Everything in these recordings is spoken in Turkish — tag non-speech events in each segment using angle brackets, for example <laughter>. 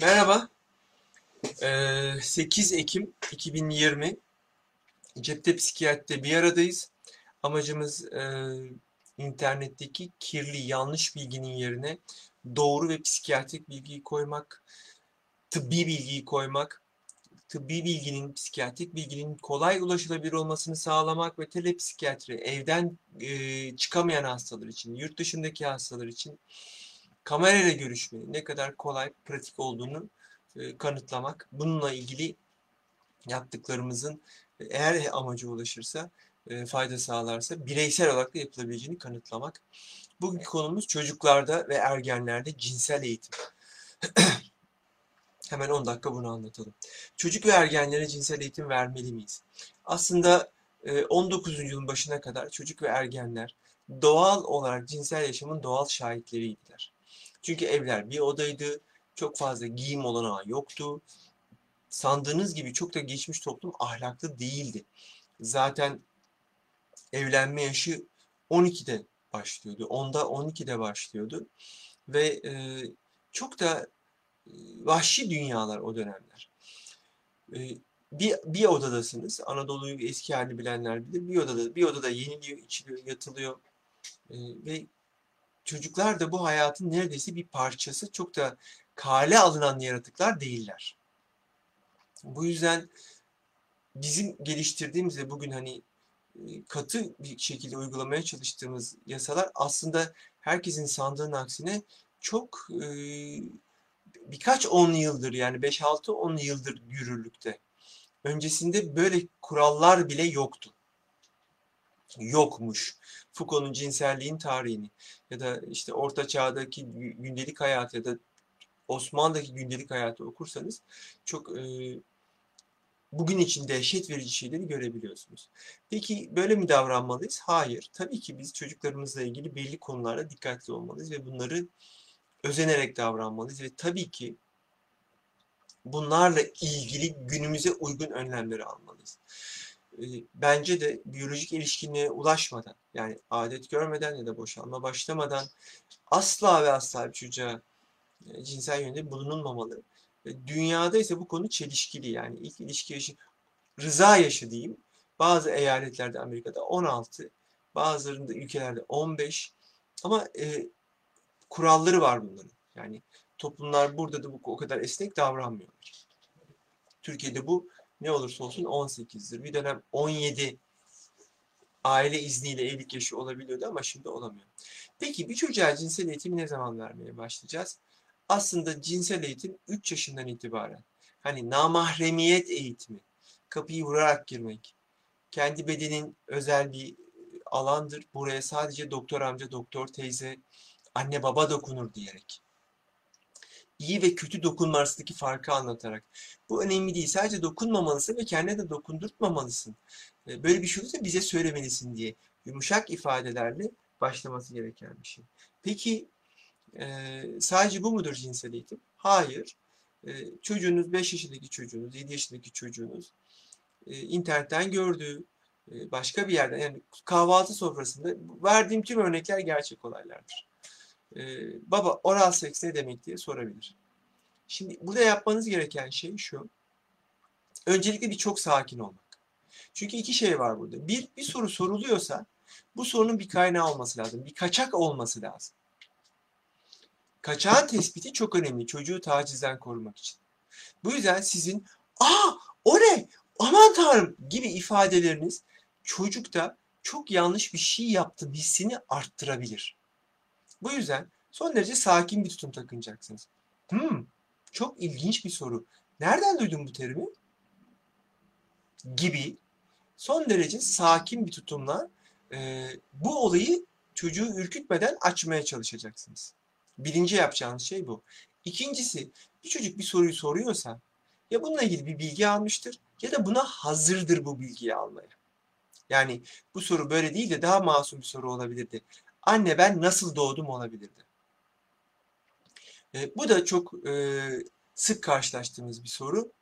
Merhaba. Ee, 8 Ekim 2020 Cepte Psikiyatri'de bir aradayız. Amacımız e, internetteki kirli, yanlış bilginin yerine doğru ve psikiyatrik bilgiyi koymak, tıbbi bilgiyi koymak, tıbbi bilginin, psikiyatrik bilginin kolay ulaşılabilir olmasını sağlamak ve telepsikiyatri, evden e, çıkamayan hastalar için, yurt dışındaki hastalar için kamerayla görüşmenin ne kadar kolay, pratik olduğunu e, kanıtlamak. Bununla ilgili yaptıklarımızın e, eğer amacı ulaşırsa, e, fayda sağlarsa bireysel olarak da yapılabileceğini kanıtlamak. Bugünkü konumuz çocuklarda ve ergenlerde cinsel eğitim. <clears throat> Hemen 10 dakika bunu anlatalım. Çocuk ve ergenlere cinsel eğitim vermeli miyiz? Aslında 19. yılın başına kadar çocuk ve ergenler doğal olarak cinsel yaşamın doğal şahitleriydiler. Çünkü evler bir odaydı, çok fazla giyim olanağı yoktu. Sandığınız gibi çok da geçmiş toplum ahlaklı değildi. Zaten evlenme yaşı 12'de başlıyordu. 10'da 12'de başlıyordu. Ve e, çok da e, vahşi dünyalar o dönemler. E, bir, bir odadasınız. Anadolu'yu eski halini bilenler bilir. Bir odada bir odada yeniliyor, içiliyor, yatılıyor. E, ve çocuklar da bu hayatın neredeyse bir parçası. Çok da kale alınan yaratıklar değiller. Bu yüzden bizim geliştirdiğimiz ve bugün hani katı bir şekilde uygulamaya çalıştığımız yasalar aslında herkesin sandığının aksine çok e, birkaç on yıldır yani 5-6-10 yıldır yürürlükte. Öncesinde böyle kurallar bile yoktu. Yokmuş. Foucault'un cinselliğin tarihini ya da işte Orta Çağ'daki gündelik hayat ya da Osmanlı'daki gündelik hayatı okursanız çok e, bugün için dehşet verici şeyleri görebiliyorsunuz. Peki böyle mi davranmalıyız? Hayır. Tabii ki biz çocuklarımızla ilgili belli konularda dikkatli olmalıyız ve bunları özenerek davranmalıyız ve tabii ki bunlarla ilgili günümüze uygun önlemleri almalıyız. Bence de biyolojik ilişkinliğe ulaşmadan yani adet görmeden ya da boşalma başlamadan asla ve asla bir çocuğa cinsel yönde bulunulmamalı. Dünyada ise bu konu çelişkili yani ilk ilişki yaşı rıza yaşı diyeyim. Bazı eyaletlerde Amerika'da 16, bazılarında ülkelerde 15 ama e, kuralları var bunların. Yani toplumlar burada da bu o kadar esnek davranmıyorlar. Türkiye'de bu ne olursa olsun 18'dir. Bir dönem 17 aile izniyle evlilik yaşı olabiliyordu ama şimdi olamıyor. Peki bir çocuğa cinsel eğitimi ne zaman vermeye başlayacağız? aslında cinsel eğitim 3 yaşından itibaren. Hani namahremiyet eğitimi, kapıyı vurarak girmek, kendi bedenin özel bir alandır. Buraya sadece doktor amca, doktor teyze, anne baba dokunur diyerek. İyi ve kötü dokunma arasındaki farkı anlatarak. Bu önemli değil. Sadece dokunmamalısın ve kendine de dokundurtmamalısın. Ee, böyle bir şey olursa bize söylemelisin diye. Yumuşak ifadelerle başlaması gereken bir şey. Peki e, sadece bu mudur cinsel eğitim? Hayır. E, çocuğunuz 5 yaşındaki çocuğunuz, 7 yaşındaki çocuğunuz e, internetten gördüğü başka bir yerden yani kahvaltı sofrasında verdiğim tüm örnekler gerçek olaylardır. E, baba oral seks ne demek diye sorabilir. Şimdi burada yapmanız gereken şey şu. Öncelikle bir çok sakin olmak. Çünkü iki şey var burada. Bir, bir soru soruluyorsa bu sorunun bir kaynağı olması lazım. Bir kaçak olması lazım. Kaçağın tespiti çok önemli çocuğu tacizden korumak için. Bu yüzden sizin aa o ne aman tanrım gibi ifadeleriniz çocukta çok yanlış bir şey yaptım hissini arttırabilir. Bu yüzden son derece sakin bir tutum takınacaksınız. Hmm, çok ilginç bir soru. Nereden duydun bu terimi? Gibi son derece sakin bir tutumla e, bu olayı çocuğu ürkütmeden açmaya çalışacaksınız. Birinci yapacağınız şey bu. İkincisi bir çocuk bir soruyu soruyorsa ya bununla ilgili bir bilgi almıştır ya da buna hazırdır bu bilgiyi almaya. Yani bu soru böyle değil de daha masum bir soru olabilirdi. Anne ben nasıl doğdum olabilirdi. E, bu da çok e, sık karşılaştığımız bir soru.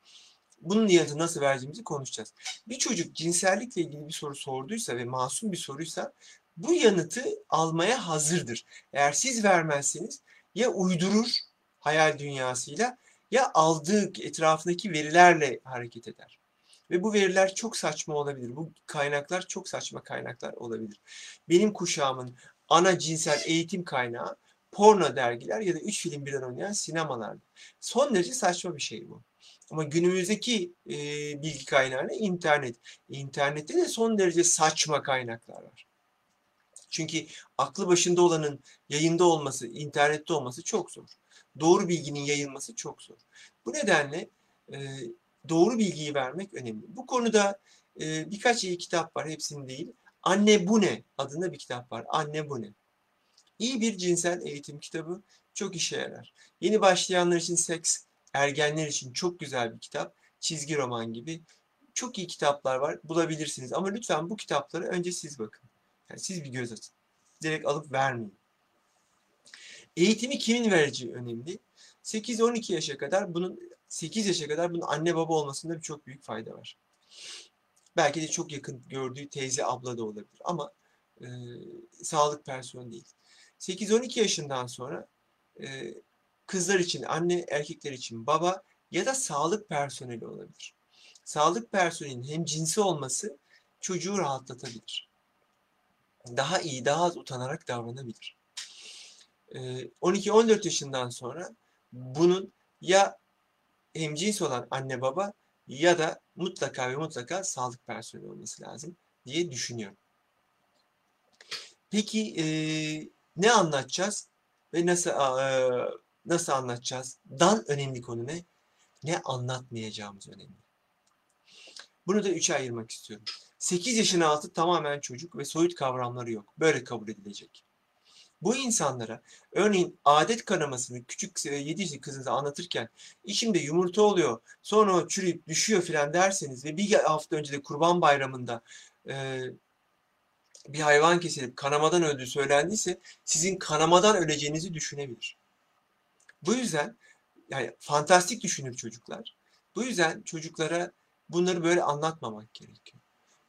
Bunun yanıtı nasıl vereceğimizi konuşacağız. Bir çocuk cinsellikle ilgili bir soru sorduysa ve masum bir soruysa bu yanıtı almaya hazırdır. Eğer siz vermezseniz ya uydurur hayal dünyasıyla ya aldığı etrafındaki verilerle hareket eder. Ve bu veriler çok saçma olabilir. Bu kaynaklar çok saçma kaynaklar olabilir. Benim kuşağımın ana cinsel eğitim kaynağı porno dergiler ya da üç film birden oynayan sinemalar. Son derece saçma bir şey bu. Ama günümüzdeki e, bilgi kaynağı ne? İnternet. İnternette de son derece saçma kaynaklar var. Çünkü aklı başında olanın yayında olması, internette olması çok zor. Doğru bilginin yayılması çok zor. Bu nedenle e, doğru bilgiyi vermek önemli. Bu konuda e, birkaç iyi kitap var, hepsini değil. Anne Bu Ne adında bir kitap var. Anne Bu Ne. İyi bir cinsel eğitim kitabı çok işe yarar. Yeni başlayanlar için seks, ergenler için çok güzel bir kitap. Çizgi roman gibi. Çok iyi kitaplar var. Bulabilirsiniz. Ama lütfen bu kitapları önce siz bakın. Yani siz bir göz atın. Direkt alıp vermeyin. Eğitimi kimin vereceği önemli. 8-12 yaşa kadar bunun 8 yaşa kadar bunun anne baba olmasında çok büyük fayda var. Belki de çok yakın gördüğü teyze abla da olabilir ama e, sağlık personeli değil. 8-12 yaşından sonra e, kızlar için anne, erkekler için baba ya da sağlık personeli olabilir. Sağlık personelinin hem cinsi olması çocuğu rahatlatabilir. Daha iyi, daha az utanarak davranabilir. 12-14 yaşından sonra bunun ya hemcins olan anne baba ya da mutlaka ve mutlaka sağlık personeli olması lazım diye düşünüyorum. Peki e, ne anlatacağız ve nasıl e, nasıl anlatacağız? Dan önemli konu ne? Ne anlatmayacağımız önemli. Bunu da üçe ayırmak istiyorum. 8 yaşın altı tamamen çocuk ve soyut kavramları yok. Böyle kabul edilecek. Bu insanlara örneğin adet kanamasını küçük 7 yaşındaki kızınıza anlatırken içimde yumurta oluyor sonra o çürüyüp düşüyor filan derseniz ve bir hafta önce de kurban bayramında e, bir hayvan kesilip kanamadan öldüğü söylendiyse sizin kanamadan öleceğinizi düşünebilir. Bu yüzden yani fantastik düşünür çocuklar. Bu yüzden çocuklara bunları böyle anlatmamak gerekiyor.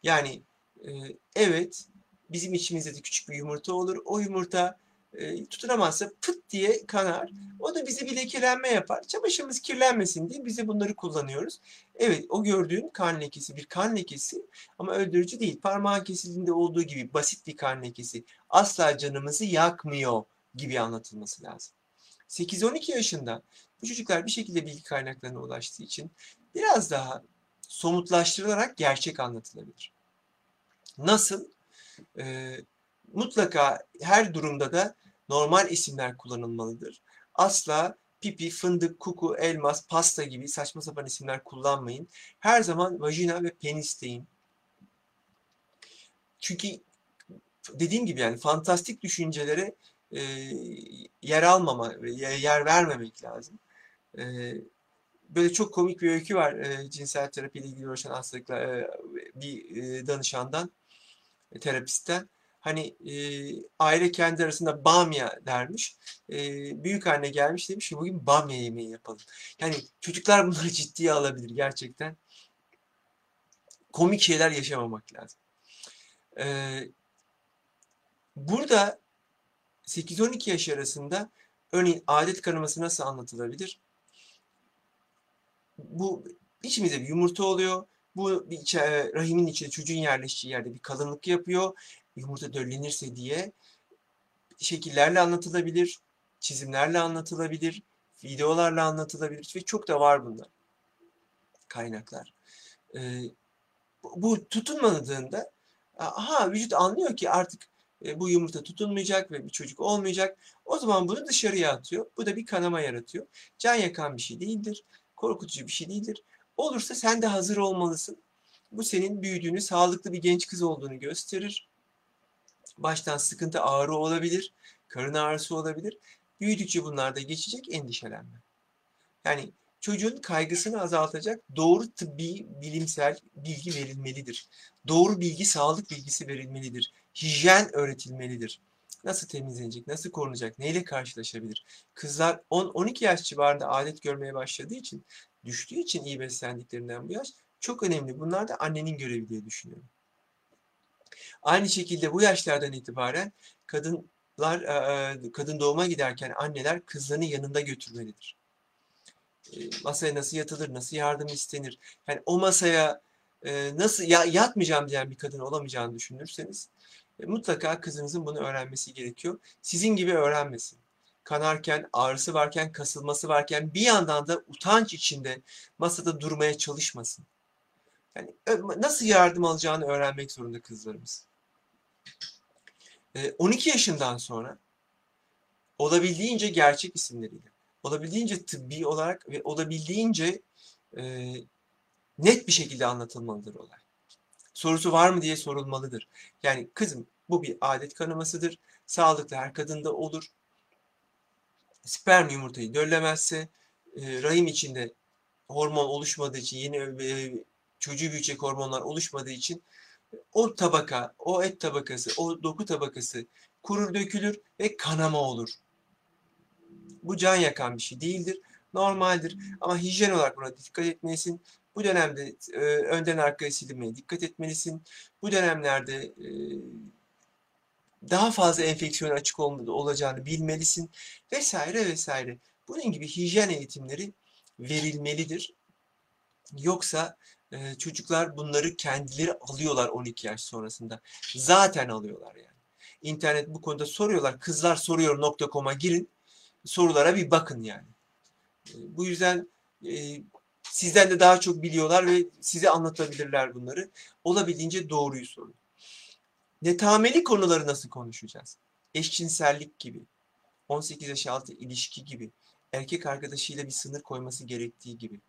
Yani e, evet bizim içimizde de küçük bir yumurta olur. O yumurta e, tutunamazsa pıt diye kanar. O da bize bir lekelenme yapar. Çamaşırımız kirlenmesin diye bize bunları kullanıyoruz. Evet o gördüğün kan lekesi bir kan lekesi ama öldürücü değil. Parmağın kesildiğinde olduğu gibi basit bir kan lekesi. Asla canımızı yakmıyor gibi anlatılması lazım. 8-12 yaşında bu çocuklar bir şekilde bilgi kaynaklarına ulaştığı için biraz daha somutlaştırılarak gerçek anlatılabilir. Nasıl? E, mutlaka her durumda da normal isimler kullanılmalıdır. Asla pipi, fındık, kuku, elmas, pasta gibi saçma sapan isimler kullanmayın. Her zaman vajina ve penis deyin. Çünkü dediğim gibi yani fantastik düşüncelere e, yer almama, yer vermemek lazım. E, böyle çok komik bir öykü var e, cinsel terapiyle ilgili uğraşan hastalıkla e, bir e, danışandan terapistten hani e, aile kendi arasında bamya dermiş. E, büyük anne gelmiş demiş ki bugün bamya yemeği yapalım. Yani çocuklar bunları ciddiye alabilir gerçekten. Komik şeyler yaşamamak lazım. E, burada 8-12 yaş arasında örneğin adet kanaması nasıl anlatılabilir? Bu içimizde bir yumurta oluyor bu bir içe, rahimin içinde çocuğun yerleştiği yerde bir kalınlık yapıyor. Yumurta döllenirse diye şekillerle anlatılabilir, çizimlerle anlatılabilir, videolarla anlatılabilir ve çok da var bunlar kaynaklar. Ee, bu tutunmadığında aha vücut anlıyor ki artık e, bu yumurta tutunmayacak ve bir çocuk olmayacak. O zaman bunu dışarıya atıyor. Bu da bir kanama yaratıyor. Can yakan bir şey değildir. Korkutucu bir şey değildir. Olursa sen de hazır olmalısın. Bu senin büyüdüğünü, sağlıklı bir genç kız olduğunu gösterir. Baştan sıkıntı ağrı olabilir, karın ağrısı olabilir. Büyüdükçe bunlar da geçecek, endişelenme. Yani çocuğun kaygısını azaltacak doğru tıbbi bilimsel bilgi verilmelidir. Doğru bilgi, sağlık bilgisi verilmelidir. Hijyen öğretilmelidir. Nasıl temizlenecek, nasıl korunacak, neyle karşılaşabilir? Kızlar 10-12 yaş civarında adet görmeye başladığı için düştüğü için iyi beslendiklerinden bu yaş çok önemli. Bunlar da annenin görevi diye düşünüyorum. Aynı şekilde bu yaşlardan itibaren kadınlar kadın doğuma giderken anneler kızlarını yanında götürmelidir. masaya nasıl yatılır, nasıl yardım istenir. Yani o masaya e, nasıl ya yatmayacağım diyen bir kadın olamayacağını düşünürseniz e, mutlaka kızınızın bunu öğrenmesi gerekiyor. Sizin gibi öğrenmesin. Kanarken, ağrısı varken, kasılması varken bir yandan da utanç içinde masada durmaya çalışmasın. Yani nasıl yardım alacağını öğrenmek zorunda kızlarımız. 12 yaşından sonra olabildiğince gerçek isimleriyle, olabildiğince tıbbi olarak ve olabildiğince e, net bir şekilde anlatılmalıdır olay. Sorusu var mı diye sorulmalıdır. Yani kızım bu bir adet kanamasıdır. Sağlıklı her kadında olur. Sperm yumurtayı döllemezse e, rahim içinde hormon oluşmadığı için yeni e, çocuğu büyütecek hormonlar oluşmadığı için o tabaka, o et tabakası, o doku tabakası kurur dökülür ve kanama olur. Bu can yakan bir şey değildir. Normaldir ama hijyen olarak buna dikkat etmelisin. Bu dönemde e, önden arkaya silinmeye dikkat etmelisin. Bu dönemlerde e, daha fazla enfeksiyon açık olacağını bilmelisin vesaire vesaire. Bunun gibi hijyen eğitimleri verilmelidir. Yoksa e, çocuklar bunları kendileri alıyorlar 12 yaş sonrasında. Zaten alıyorlar yani. İnternet bu konuda soruyorlar. Kızlar soruyor.com'a girin. Sorulara bir bakın yani. E, bu yüzden e, sizden de daha çok biliyorlar ve size anlatabilirler bunları. Olabildiğince doğruyu sorun. Netameli konuları nasıl konuşacağız? Eşcinsellik gibi, 18 yaş altı ilişki gibi, erkek arkadaşıyla bir sınır koyması gerektiği gibi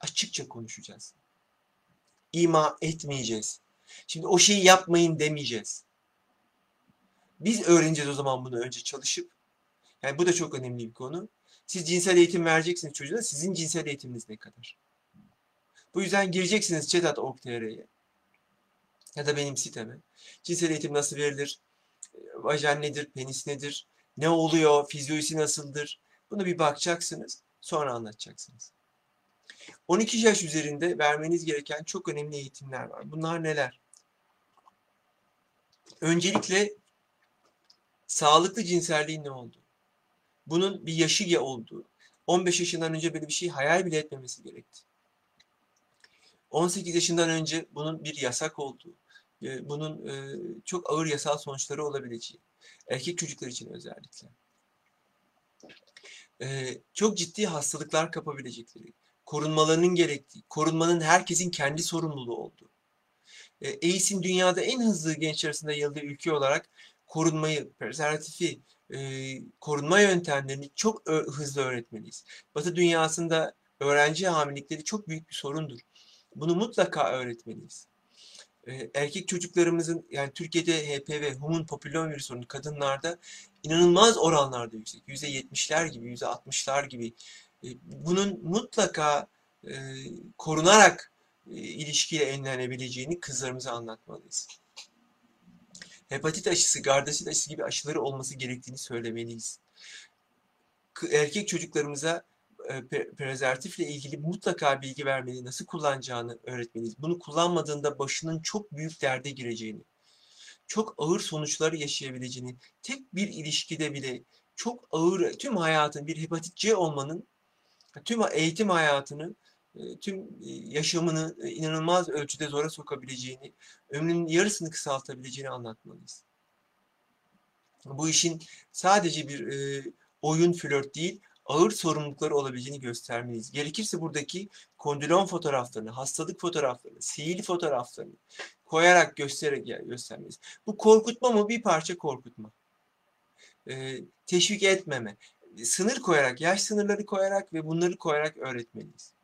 açıkça konuşacağız. İma etmeyeceğiz. Şimdi o şeyi yapmayın demeyeceğiz. Biz öğreneceğiz o zaman bunu önce çalışıp. Yani bu da çok önemli bir konu. Siz cinsel eğitim vereceksiniz çocuğa. Sizin cinsel eğitiminiz ne kadar? Bu yüzden gireceksiniz chat.org.tr'ye ya da benim siteme. Cinsel eğitim nasıl verilir? Vajen nedir? Penis nedir? Ne oluyor? Fizyolojisi nasıldır? Bunu bir bakacaksınız. Sonra anlatacaksınız. 12 yaş üzerinde vermeniz gereken çok önemli eğitimler var. Bunlar neler? Öncelikle sağlıklı cinselliğin ne olduğu. Bunun bir yaşı olduğu. 15 yaşından önce böyle bir şey hayal bile etmemesi gerekti. 18 yaşından önce bunun bir yasak olduğu, e, bunun e, çok ağır yasal sonuçları olabileceği, erkek çocuklar için özellikle. E, çok ciddi hastalıklar kapabilecekleri, korunmalarının gerektiği, korunmanın herkesin kendi sorumluluğu olduğu. AIDS'in dünyada en hızlı genç arasında yayıldığı ülke olarak korunmayı, prezervatifi, korunma yöntemlerini çok hızlı öğretmeliyiz. Batı dünyasında öğrenci hamilelikleri çok büyük bir sorundur. Bunu mutlaka öğretmeliyiz. Erkek çocuklarımızın yani Türkiye'de HPV, human papillon virüsünün kadınlarda inanılmaz oranlarda yüksek. %70'ler gibi, %60'lar gibi. Bunun mutlaka korunarak ilişkiyle enlenebileceğini kızlarımıza anlatmalıyız. Hepatit aşısı, gardasit aşısı gibi aşıları olması gerektiğini söylemeliyiz. Erkek çocuklarımıza e, prezervatifle ilgili mutlaka bilgi vermeli, nasıl kullanacağını öğretmeliyiz. Bunu kullanmadığında başının çok büyük derde gireceğini, çok ağır sonuçları yaşayabileceğini, tek bir ilişkide bile çok ağır, tüm hayatın bir hepatit C olmanın, tüm eğitim hayatını, e, tüm e, yaşamını inanılmaz ölçüde zora sokabileceğini, ömrünün yarısını kısaltabileceğini anlatmalıyız. Bu işin sadece bir oyun flört değil, ağır sorumlulukları olabileceğini göstermeliyiz. Gerekirse buradaki kondilon fotoğraflarını, hastalık fotoğraflarını, sihirli fotoğraflarını koyarak göstererek göstermeliyiz. Bu korkutma mı? Bir parça korkutma. Ee, teşvik etmeme. Sınır koyarak, yaş sınırları koyarak ve bunları koyarak öğretmeliyiz.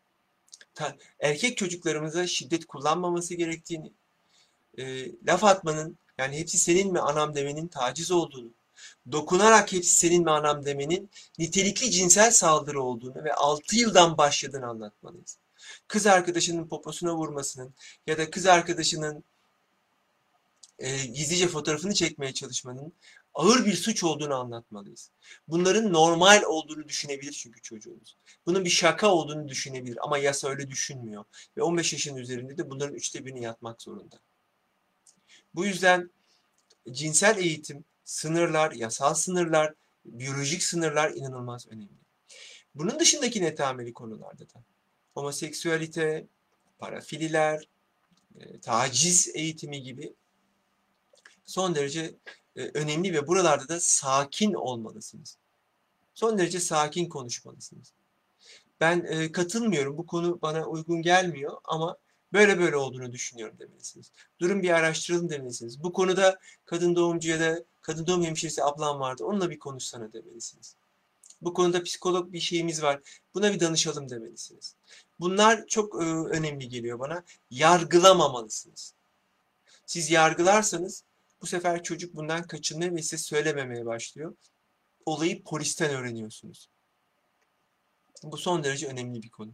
Ta, erkek çocuklarımıza şiddet kullanmaması gerektiğini, e, laf atmanın, yani hepsi senin mi anam demenin taciz olduğunu, dokunarak senin manam demenin nitelikli cinsel saldırı olduğunu ve 6 yıldan başladığını anlatmalıyız. Kız arkadaşının poposuna vurmasının ya da kız arkadaşının e, gizlice fotoğrafını çekmeye çalışmanın ağır bir suç olduğunu anlatmalıyız. Bunların normal olduğunu düşünebilir çünkü çocuğumuz. Bunun bir şaka olduğunu düşünebilir ama yasa öyle düşünmüyor. Ve 15 yaşın üzerinde de bunların üçte birini yatmak zorunda. Bu yüzden cinsel eğitim sınırlar, yasal sınırlar, biyolojik sınırlar inanılmaz önemli. Bunun dışındaki netameli konularda da homoseksüalite, parafililer, e, taciz eğitimi gibi son derece e, önemli ve buralarda da sakin olmalısınız. Son derece sakin konuşmalısınız. Ben e, katılmıyorum, bu konu bana uygun gelmiyor ama böyle böyle olduğunu düşünüyorum demelisiniz. Durun bir araştıralım demelisiniz. Bu konuda kadın doğumcu ya da kadın doğum hemşiresi ablam vardı, onunla bir konuşsana demelisiniz. Bu konuda psikolog bir şeyimiz var, buna bir danışalım demelisiniz. Bunlar çok e, önemli geliyor bana. Yargılamamalısınız. Siz yargılarsanız bu sefer çocuk bundan kaçınmaya ve size söylememeye başlıyor. Olayı polisten öğreniyorsunuz. Bu son derece önemli bir konu.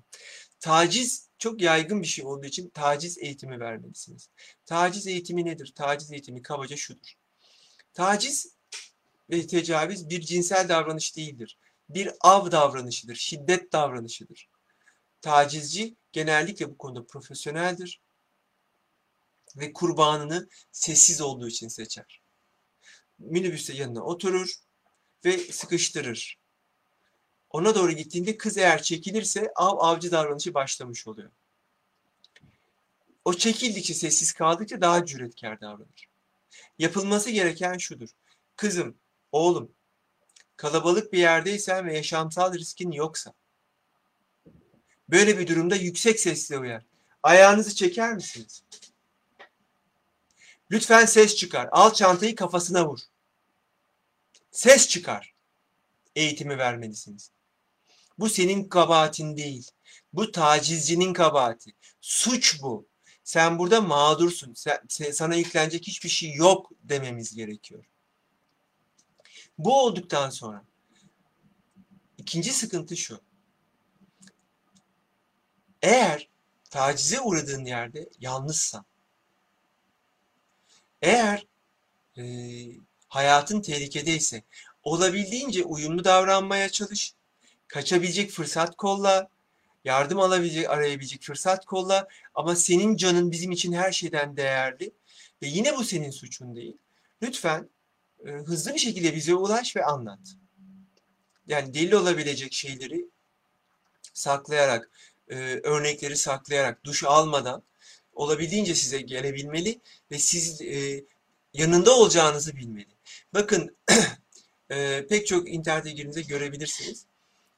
Taciz çok yaygın bir şey olduğu için taciz eğitimi vermelisiniz. Taciz eğitimi nedir? Taciz eğitimi kabaca şudur. Taciz ve tecavüz bir cinsel davranış değildir. Bir av davranışıdır, şiddet davranışıdır. Tacizci genellikle bu konuda profesyoneldir ve kurbanını sessiz olduğu için seçer. Minibüste yanına oturur ve sıkıştırır. Ona doğru gittiğinde kız eğer çekilirse av avcı davranışı başlamış oluyor. O çekildikçe sessiz kaldıkça daha cüretkar davranır. Yapılması gereken şudur. Kızım, oğlum, kalabalık bir yerdeysen ve yaşamsal riskin yoksa, böyle bir durumda yüksek sesle uyar. Ayağınızı çeker misiniz? Lütfen ses çıkar. Al çantayı kafasına vur. Ses çıkar. Eğitimi vermelisiniz. Bu senin kabahatin değil. Bu tacizcinin kabahati. Suç bu. Sen burada mağdursun. Sen, sana yüklenecek hiçbir şey yok dememiz gerekiyor. Bu olduktan sonra ikinci sıkıntı şu. Eğer tacize uğradığın yerde yalnızsan, eğer e, hayatın tehlikedeyse olabildiğince uyumlu davranmaya çalış, kaçabilecek fırsat kolla, yardım alabilecek, arayabilecek fırsat kolla ama senin canın bizim için her şeyden değerli ve yine bu senin suçun değil. Lütfen e, hızlı bir şekilde bize ulaş ve anlat. Yani delil olabilecek şeyleri saklayarak, e, örnekleri saklayarak, duş almadan olabildiğince size gelebilmeli ve siz e, yanında olacağınızı bilmeli. Bakın <clears throat> e, pek çok internete girdiğinizde görebilirsiniz.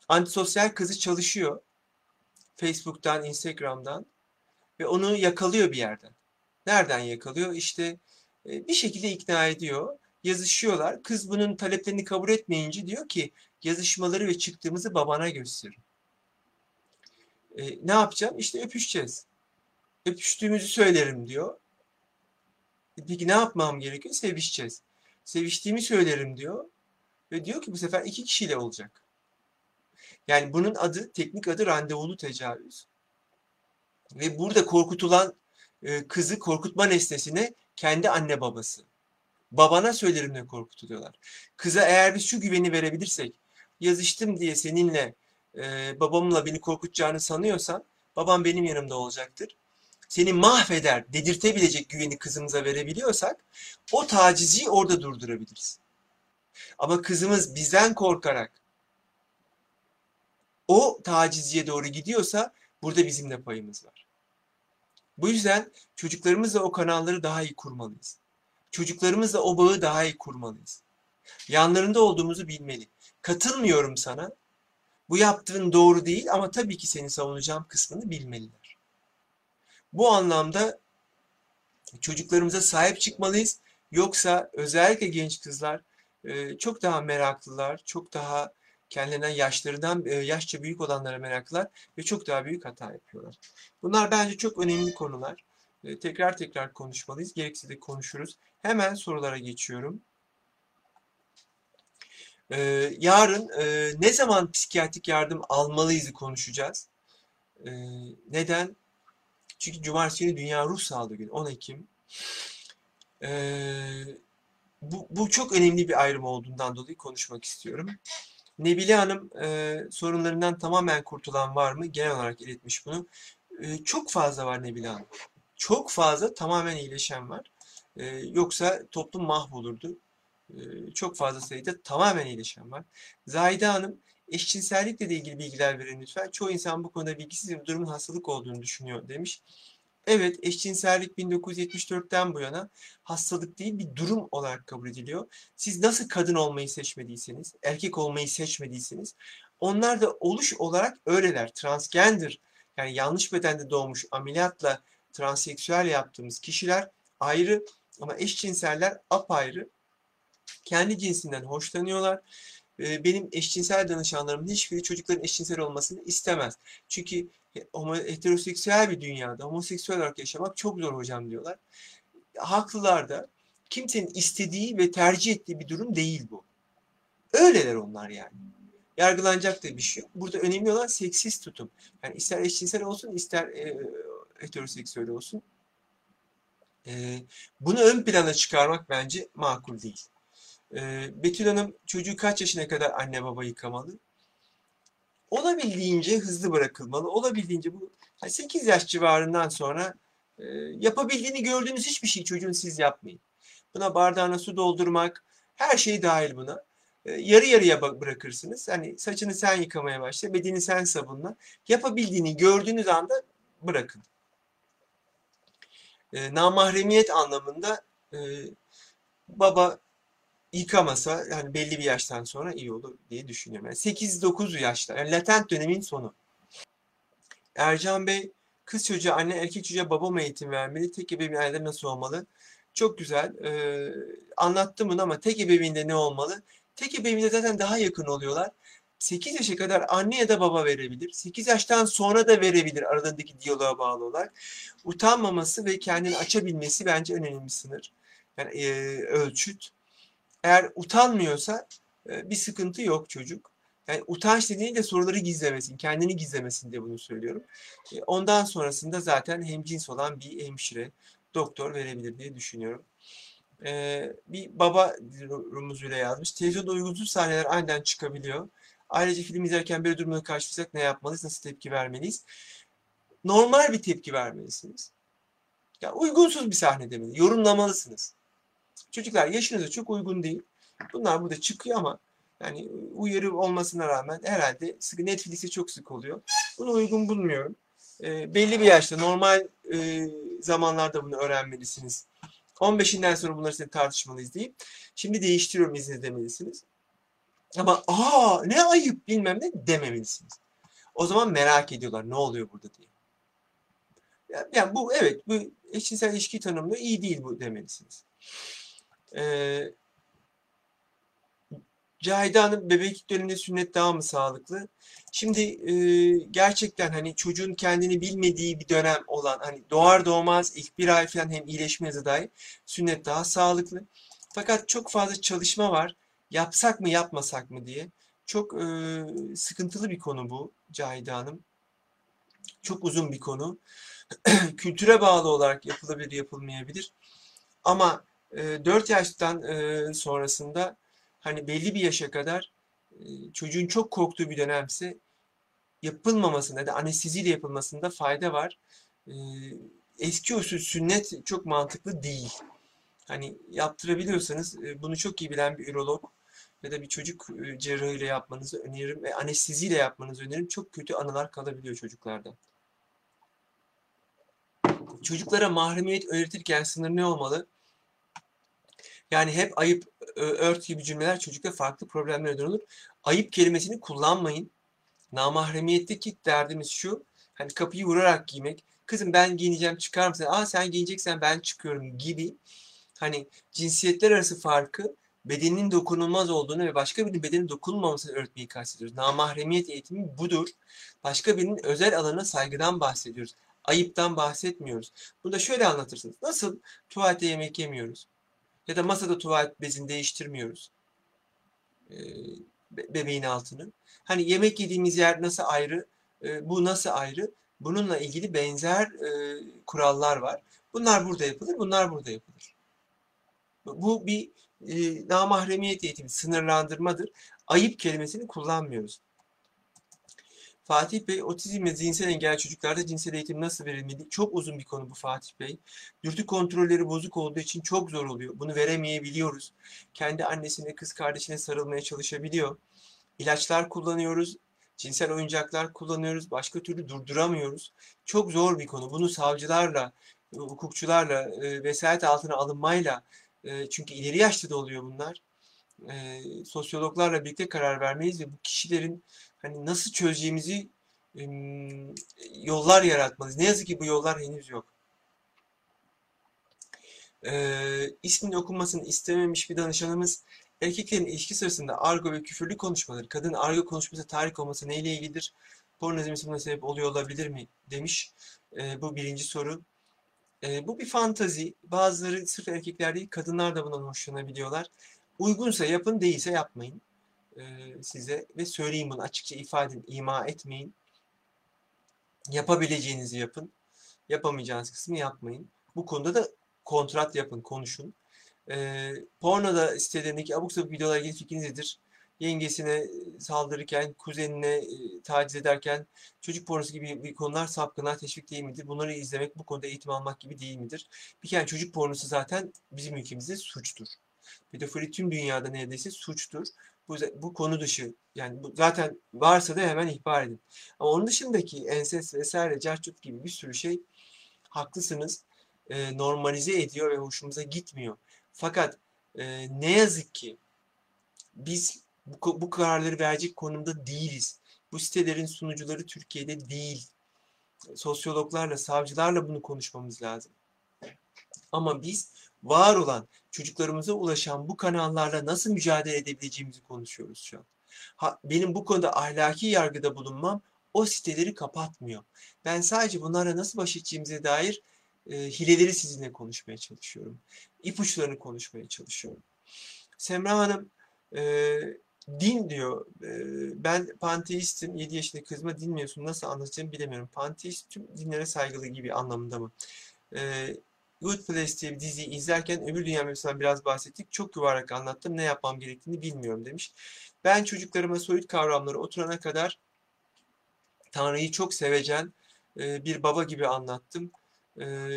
Antisosyal kızı çalışıyor. Facebook'tan, Instagram'dan ve onu yakalıyor bir yerden. Nereden yakalıyor? İşte e, bir şekilde ikna ediyor. Yazışıyorlar. Kız bunun taleplerini kabul etmeyince diyor ki yazışmaları ve çıktığımızı babana gösterin. E, ne yapacağım? İşte öpüşeceğiz. Öpüştüğümüzü söylerim diyor. E, peki ne yapmam gerekiyor? Sevişeceğiz. Seviştiğimi söylerim diyor. Ve diyor ki bu sefer iki kişiyle olacak. Yani bunun adı, teknik adı randevulu tecavüz. Ve burada korkutulan e, kızı korkutma nesnesine kendi anne babası. Babana söylerimle korkutuluyorlar. Kıza eğer biz şu güveni verebilirsek, yazıştım diye seninle e, babamla beni korkutacağını sanıyorsan, babam benim yanımda olacaktır. Seni mahveder, dedirtebilecek güveni kızımıza verebiliyorsak, o tacizi orada durdurabiliriz. Ama kızımız bizden korkarak, o tacizciye doğru gidiyorsa burada bizim de payımız var. Bu yüzden çocuklarımızla o kanalları daha iyi kurmalıyız. Çocuklarımızla o bağı daha iyi kurmalıyız. Yanlarında olduğumuzu bilmeli. Katılmıyorum sana. Bu yaptığın doğru değil ama tabii ki seni savunacağım kısmını bilmeliler. Bu anlamda çocuklarımıza sahip çıkmalıyız. Yoksa özellikle genç kızlar çok daha meraklılar, çok daha kendilerinden yaşlarından yaşça büyük olanlara meraklılar ve çok daha büyük hata yapıyorlar. Bunlar bence çok önemli konular. Tekrar tekrar konuşmalıyız. Gerekse de konuşuruz. Hemen sorulara geçiyorum. Yarın ne zaman psikiyatrik yardım almalıyızı konuşacağız. Neden? Çünkü Cumartesi günü Dünya Ruh Sağlığı Günü 10 Ekim. Bu, bu çok önemli bir ayrım olduğundan dolayı konuşmak istiyorum. Nebile Hanım e, sorunlarından tamamen kurtulan var mı? Genel olarak iletmiş bunu. E, çok fazla var Nebile Hanım. Çok fazla tamamen iyileşen var. E, yoksa toplum mahvolurdu. E, çok fazla sayıda tamamen iyileşen var. Zahide Hanım Eşcinsellikle ilgili bilgiler verin lütfen. Çoğu insan bu konuda bilgisiz ve durumun hastalık olduğunu düşünüyor demiş. Evet, eşcinsellik 1974'ten bu yana hastalık değil bir durum olarak kabul ediliyor. Siz nasıl kadın olmayı seçmediyseniz, erkek olmayı seçmediyseniz onlar da oluş olarak öyleler. Transgender yani yanlış bedende doğmuş ameliyatla transseksüel yaptığımız kişiler ayrı ama eşcinseller apayrı. Kendi cinsinden hoşlanıyorlar. Benim eşcinsel danışanlarımın hiçbiri çocukların eşcinsel olmasını istemez. Çünkü heteroseksüel bir dünyada homoseksüel olarak yaşamak çok zor hocam diyorlar. Haklılar da. Kimsenin istediği ve tercih ettiği bir durum değil bu. Öyleler onlar yani. Yargılanacak da bir şey yok. Burada önemli olan seksist tutum. Yani ister eşcinsel olsun ister e, heteroseksüel olsun. E, bunu ön plana çıkarmak bence makul değil. E, Betül Hanım çocuğu kaç yaşına kadar anne baba yıkamalı? Olabildiğince hızlı bırakılmalı. Olabildiğince bu 8 yaş civarından sonra e, yapabildiğini gördüğünüz hiçbir şey çocuğun siz yapmayın. Buna bardağına su doldurmak, her şey dahil buna. E, yarı yarıya bırakırsınız. Hani saçını sen yıkamaya başla, bedeni sen sabunla. Yapabildiğini gördüğünüz anda bırakın. E, namahremiyet anlamında baba yıkamasa yani belli bir yaştan sonra iyi olur diye düşünüyorum. Yani 8-9 yaşta yani latent dönemin sonu. Ercan Bey kız çocuğa anne erkek çocuğa baba mı eğitim vermeli? Tek ebeveynlerde nasıl olmalı? Çok güzel. Ee, anlattım bunu ama tek ebeveynde ne olmalı? Tek ebeveynde zaten daha yakın oluyorlar. 8 yaşa kadar anne ya da baba verebilir. 8 yaştan sonra da verebilir aralarındaki diyaloğa bağlı olarak. Utanmaması ve kendini açabilmesi bence önemli bir sınır. Yani e, ölçüt. Eğer utanmıyorsa e, bir sıkıntı yok çocuk. Yani utanç de soruları gizlemesin, kendini gizlemesin diye bunu söylüyorum. E, ondan sonrasında zaten hemcins olan bir hemşire, doktor verebilir diye düşünüyorum. Ee, bir baba rumuzuyla yazmış. Televizyonda uygunsuz sahneler aniden çıkabiliyor. Ayrıca film izlerken bir durumla karşılaşırsak ne yapmalıyız, nasıl tepki vermeliyiz? Normal bir tepki vermelisiniz. Ya uygunsuz bir sahne demeli. Yorumlamalısınız. Çocuklar yaşınıza çok uygun değil. Bunlar burada çıkıyor ama yani uyarı olmasına rağmen herhalde sık Netflix'e çok sık oluyor. Bunu uygun bulmuyorum. E, belli bir yaşta normal e, zamanlarda bunu öğrenmelisiniz. 15'inden sonra bunları size tartışmalıyız deyip şimdi değiştiriyorum izni demelisiniz. Ama aa ne ayıp bilmem ne dememelisiniz. O zaman merak ediyorlar ne oluyor burada diye. Yani bu evet bu eşcinsel ilişki tanımlı iyi değil bu demelisiniz. Ee, Cahide Hanım bebeklik döneminde sünnet daha mı sağlıklı? Şimdi e, gerçekten hani çocuğun kendini bilmediği bir dönem olan hani doğar doğmaz ilk bir ay falan hem iyileşme hızı dahi sünnet daha sağlıklı. Fakat çok fazla çalışma var. Yapsak mı yapmasak mı diye. Çok e, sıkıntılı bir konu bu Cahide Hanım. Çok uzun bir konu. <clears throat> Kültüre bağlı olarak yapılabilir yapılmayabilir. Ama 4 yaştan sonrasında hani belli bir yaşa kadar çocuğun çok korktuğu bir dönemse yapılmamasında ya da anesteziyle yapılmasında fayda var. Eski usul sünnet çok mantıklı değil. Hani yaptırabiliyorsanız bunu çok iyi bilen bir ürolog ya da bir çocuk cerrahıyla yapmanızı öneririm ve anesteziyle yapmanızı öneririm. Çok kötü anılar kalabiliyor çocuklarda. Çocuklara mahremiyet öğretirken sınır ne olmalı? Yani hep ayıp, ört gibi cümleler çocukta farklı problemler neden olur. Ayıp kelimesini kullanmayın. Namahremiyetteki derdimiz şu. Hani kapıyı vurarak giymek. Kızım ben giyineceğim çıkar mısın? Aa sen giyeceksen ben çıkıyorum gibi. Hani cinsiyetler arası farkı bedeninin dokunulmaz olduğunu ve başka birinin bedenin dokunulmamasını öğretmeyi kastediyoruz. Namahremiyet eğitimi budur. Başka birinin özel alanına saygıdan bahsediyoruz. Ayıptan bahsetmiyoruz. Bunu da şöyle anlatırsınız. Nasıl tuvalete yemek yemiyoruz? Ya da masada tuvalet bezini değiştirmiyoruz. Bebeğin altını. Hani yemek yediğimiz yer nasıl ayrı, bu nasıl ayrı? Bununla ilgili benzer kurallar var. Bunlar burada yapılır, bunlar burada yapılır. Bu bir namahremiyet eğitimi, sınırlandırmadır. Ayıp kelimesini kullanmıyoruz. Fatih Bey, otizm ve zihinsel engelli çocuklarda cinsel eğitim nasıl verilmeli? Çok uzun bir konu bu Fatih Bey. Dürtü kontrolleri bozuk olduğu için çok zor oluyor. Bunu veremeyebiliyoruz. Kendi annesine, kız kardeşine sarılmaya çalışabiliyor. ilaçlar kullanıyoruz, cinsel oyuncaklar kullanıyoruz, başka türlü durduramıyoruz. Çok zor bir konu. Bunu savcılarla, hukukçularla, e, vesayet altına alınmayla, e, çünkü ileri yaşta da oluyor bunlar. E, sosyologlarla birlikte karar vermeyiz ve bu kişilerin hani nasıl çözeceğimizi yollar yaratmalıyız. Ne yazık ki bu yollar henüz yok. E, isminin okunmasını istememiş bir danışanımız erkeklerin ilişki sırasında argo ve küfürlü konuşmaları, kadın argo konuşması tahrik olması neyle ilgilidir? Pornozmi buna sebep oluyor olabilir mi? demiş. E, bu birinci soru. E, bu bir fantazi. Bazıları sırf erkekler değil, kadınlar da bundan hoşlanabiliyorlar. Uygunsa yapın, değilse yapmayın size ve söyleyin bunu açıkça ifade edin, ima etmeyin. Yapabileceğinizi yapın. Yapamayacağınız kısmı yapmayın. Bu konuda da kontrat yapın, konuşun. E, pornoda sitelerindeki abuk sabuk videolar ilgili fikriniz? Yengesine saldırırken, kuzenine e, taciz ederken çocuk pornosu gibi bir konular sapkınlar teşvik değil midir? Bunları izlemek bu konuda eğitim almak gibi değil midir? Bir kere çocuk pornosu zaten bizim ülkemizde suçtur. Pedofili tüm dünyada neredeyse suçtur. Bu, bu konu dışı yani bu, zaten varsa da hemen ihbar edin. Ama onun dışındaki enses vesaire carçut gibi bir sürü şey haklısınız e, normalize ediyor ve hoşumuza gitmiyor. Fakat e, ne yazık ki biz bu, bu kararları verecek konumda değiliz. Bu sitelerin sunucuları Türkiye'de değil. Sosyologlarla, savcılarla bunu konuşmamız lazım. Ama biz var olan, çocuklarımıza ulaşan bu kanallarla nasıl mücadele edebileceğimizi konuşuyoruz şu an. Ha, benim bu konuda ahlaki yargıda bulunmam o siteleri kapatmıyor. Ben sadece bunlarla nasıl baş edeceğimize dair e, hileleri sizinle konuşmaya çalışıyorum. İpuçlarını konuşmaya çalışıyorum. Semra Hanım e, din diyor. E, ben panteistim. 7 yaşındaki kızıma dinmiyorsun. Nasıl anlatacağımı bilemiyorum. Panteist tüm dinlere saygılı gibi anlamında mı? E, Good Place diye bir diziyi izlerken öbür dünya mevzusundan biraz bahsettik. Çok yuvarlak anlattım. Ne yapmam gerektiğini bilmiyorum demiş. Ben çocuklarıma soyut kavramları oturana kadar Tanrı'yı çok sevecen bir baba gibi anlattım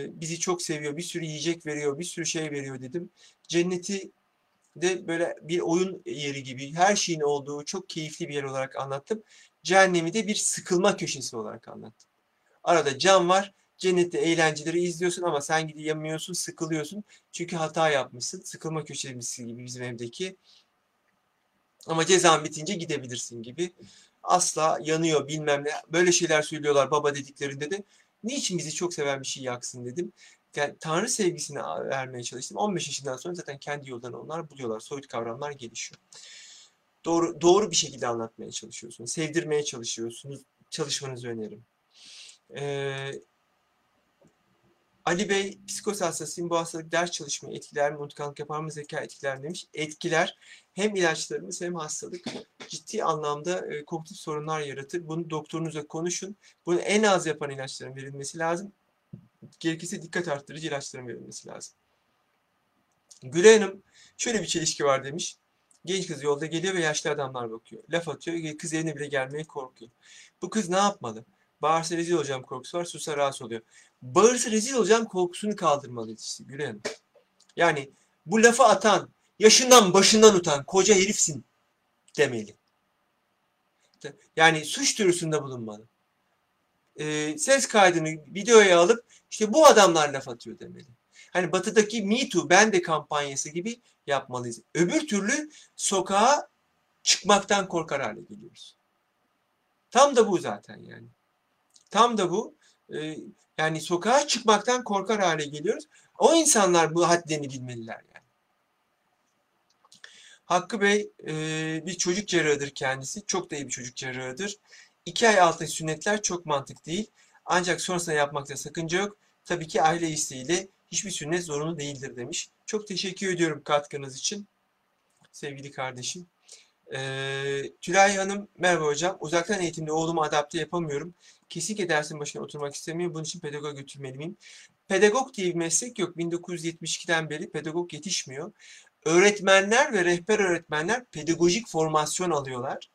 bizi çok seviyor, bir sürü yiyecek veriyor, bir sürü şey veriyor dedim. Cenneti de böyle bir oyun yeri gibi her şeyin olduğu çok keyifli bir yer olarak anlattım. Cehennemi de bir sıkılma köşesi olarak anlattım. Arada cam var, cennette eğlenceleri izliyorsun ama sen gidemiyorsun, sıkılıyorsun. Çünkü hata yapmışsın. Sıkılma köşesi gibi bizim evdeki. Ama cezan bitince gidebilirsin gibi. Asla yanıyor bilmem ne. Böyle şeyler söylüyorlar baba dediklerinde de. Niçin bizi çok seven bir şey yaksın dedim. Yani Tanrı sevgisini vermeye çalıştım. 15 yaşından sonra zaten kendi yollarını onlar buluyorlar. Soyut kavramlar gelişiyor. Doğru, doğru bir şekilde anlatmaya çalışıyorsunuz. Sevdirmeye çalışıyorsunuz. Çalışmanızı öneririm. Ee, Ali Bey psikos hastasıyım. Bu hastalık ders çalışmayı etkiler mi? Unutkanlık yapar mı? Zeka etkiler mi demiş. Etkiler. Hem ilaçlarımız hem hastalık ciddi anlamda e, kognitif sorunlar yaratır. Bunu doktorunuzla konuşun. Bunu en az yapan ilaçların verilmesi lazım. Gerekirse dikkat arttırıcı ilaçların verilmesi lazım. Gülay Hanım şöyle bir çelişki var demiş. Genç kız yolda geliyor ve yaşlı adamlar bakıyor. Laf atıyor. Kız evine bile gelmeye korkuyor. Bu kız ne yapmalı? Bağırsa rezil olacağım korkusu var. Susa rahatsız oluyor. Bağırsa rezil olacağım korkusunu kaldırmalı işte Gülay Hanım. Yani bu lafı atan, yaşından başından utan koca herifsin demeli. Yani suç duyurusunda bulunmalı. Ee, ses kaydını videoya alıp işte bu adamlar laf atıyor demeli. Hani batıdaki Me Too ben de kampanyası gibi yapmalıyız. Öbür türlü sokağa çıkmaktan korkar hale geliyoruz. Tam da bu zaten yani. Tam da bu. Ee, yani sokağa çıkmaktan korkar hale geliyoruz. O insanlar bu hadlerini bilmeliler yani. Hakkı Bey e, bir çocuk cerrahıdır kendisi. Çok da iyi bir çocuk cerrahıdır. İki ay altı sünnetler çok mantık değil. Ancak sonrasında yapmakta sakınca yok. Tabii ki aile isteğiyle hiçbir sünnet zorunlu değildir demiş. Çok teşekkür ediyorum katkınız için. Sevgili kardeşim. Ee, Tülay Hanım merhaba hocam. Uzaktan eğitimde oğlumu adapte yapamıyorum. Kesinlikle dersin başına oturmak istemiyor. Bunun için pedagoga götürmeli miyim? Pedagog diye bir meslek yok. 1972'den beri pedagog yetişmiyor. Öğretmenler ve rehber öğretmenler pedagojik formasyon alıyorlar.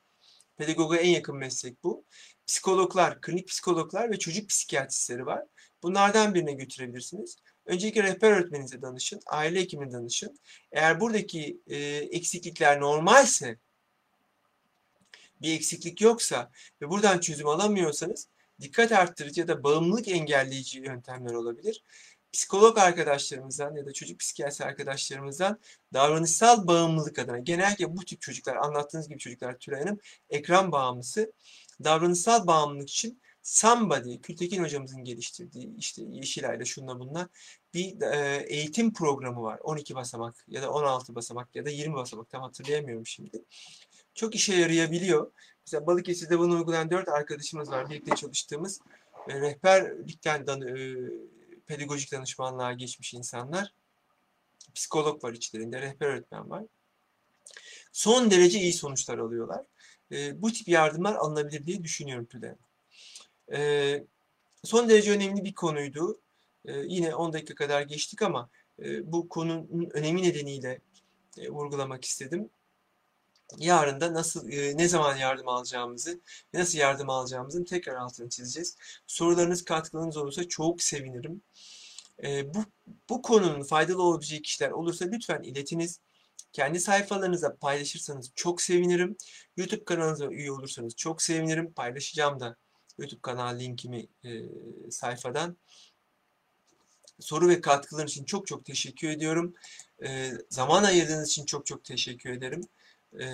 Pedagoga en yakın meslek bu. Psikologlar, klinik psikologlar ve çocuk psikiyatristleri var. Bunlardan birine götürebilirsiniz. Öncelikle rehber öğretmeninize danışın, aile hekimine danışın. Eğer buradaki e, eksiklikler normalse bir eksiklik yoksa ve buradan çözüm alamıyorsanız dikkat arttırıcı ya da bağımlılık engelleyici yöntemler olabilir. Psikolog arkadaşlarımızdan ya da çocuk psikiyatrisi arkadaşlarımızdan davranışsal bağımlılık adına genellikle bu tip çocuklar anlattığınız gibi çocuklar Tülay Hanım ekran bağımlısı davranışsal bağımlılık için Somebody, Kültekin hocamızın geliştirdiği işte Yeşilay'la şunla bunla bir e, eğitim programı var. 12 basamak ya da 16 basamak ya da 20 basamak tam hatırlayamıyorum şimdi. Çok işe yarayabiliyor. Mesela Balıkesir'de bunu uygulayan 4 arkadaşımız var. Birlikte çalıştığımız e, rehberlikten dan, e, pedagojik danışmanlığa geçmiş insanlar. Psikolog var içlerinde, rehber öğretmen var. Son derece iyi sonuçlar alıyorlar. E, bu tip yardımlar alınabilir diye düşünüyorum Tülay. E, son derece önemli bir konuydu. Yine 10 dakika kadar geçtik ama bu konunun önemi nedeniyle vurgulamak istedim. Yarın da nasıl, ne zaman yardım alacağımızı, nasıl yardım alacağımızın tekrar altını çizeceğiz. Sorularınız, katkılarınız olursa çok sevinirim. Bu, bu konunun faydalı olabilecek kişiler olursa lütfen iletiniz. Kendi sayfalarınıza paylaşırsanız çok sevinirim. YouTube kanalınıza üye olursanız çok sevinirim. Paylaşacağım da YouTube kanal linkimi sayfadan. Soru ve katkılarınız için çok çok teşekkür ediyorum. Zaman ayırdığınız için çok çok teşekkür ederim. E,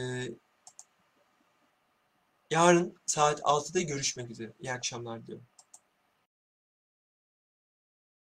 yarın saat 6'da görüşmek üzere. İyi akşamlar diyorum.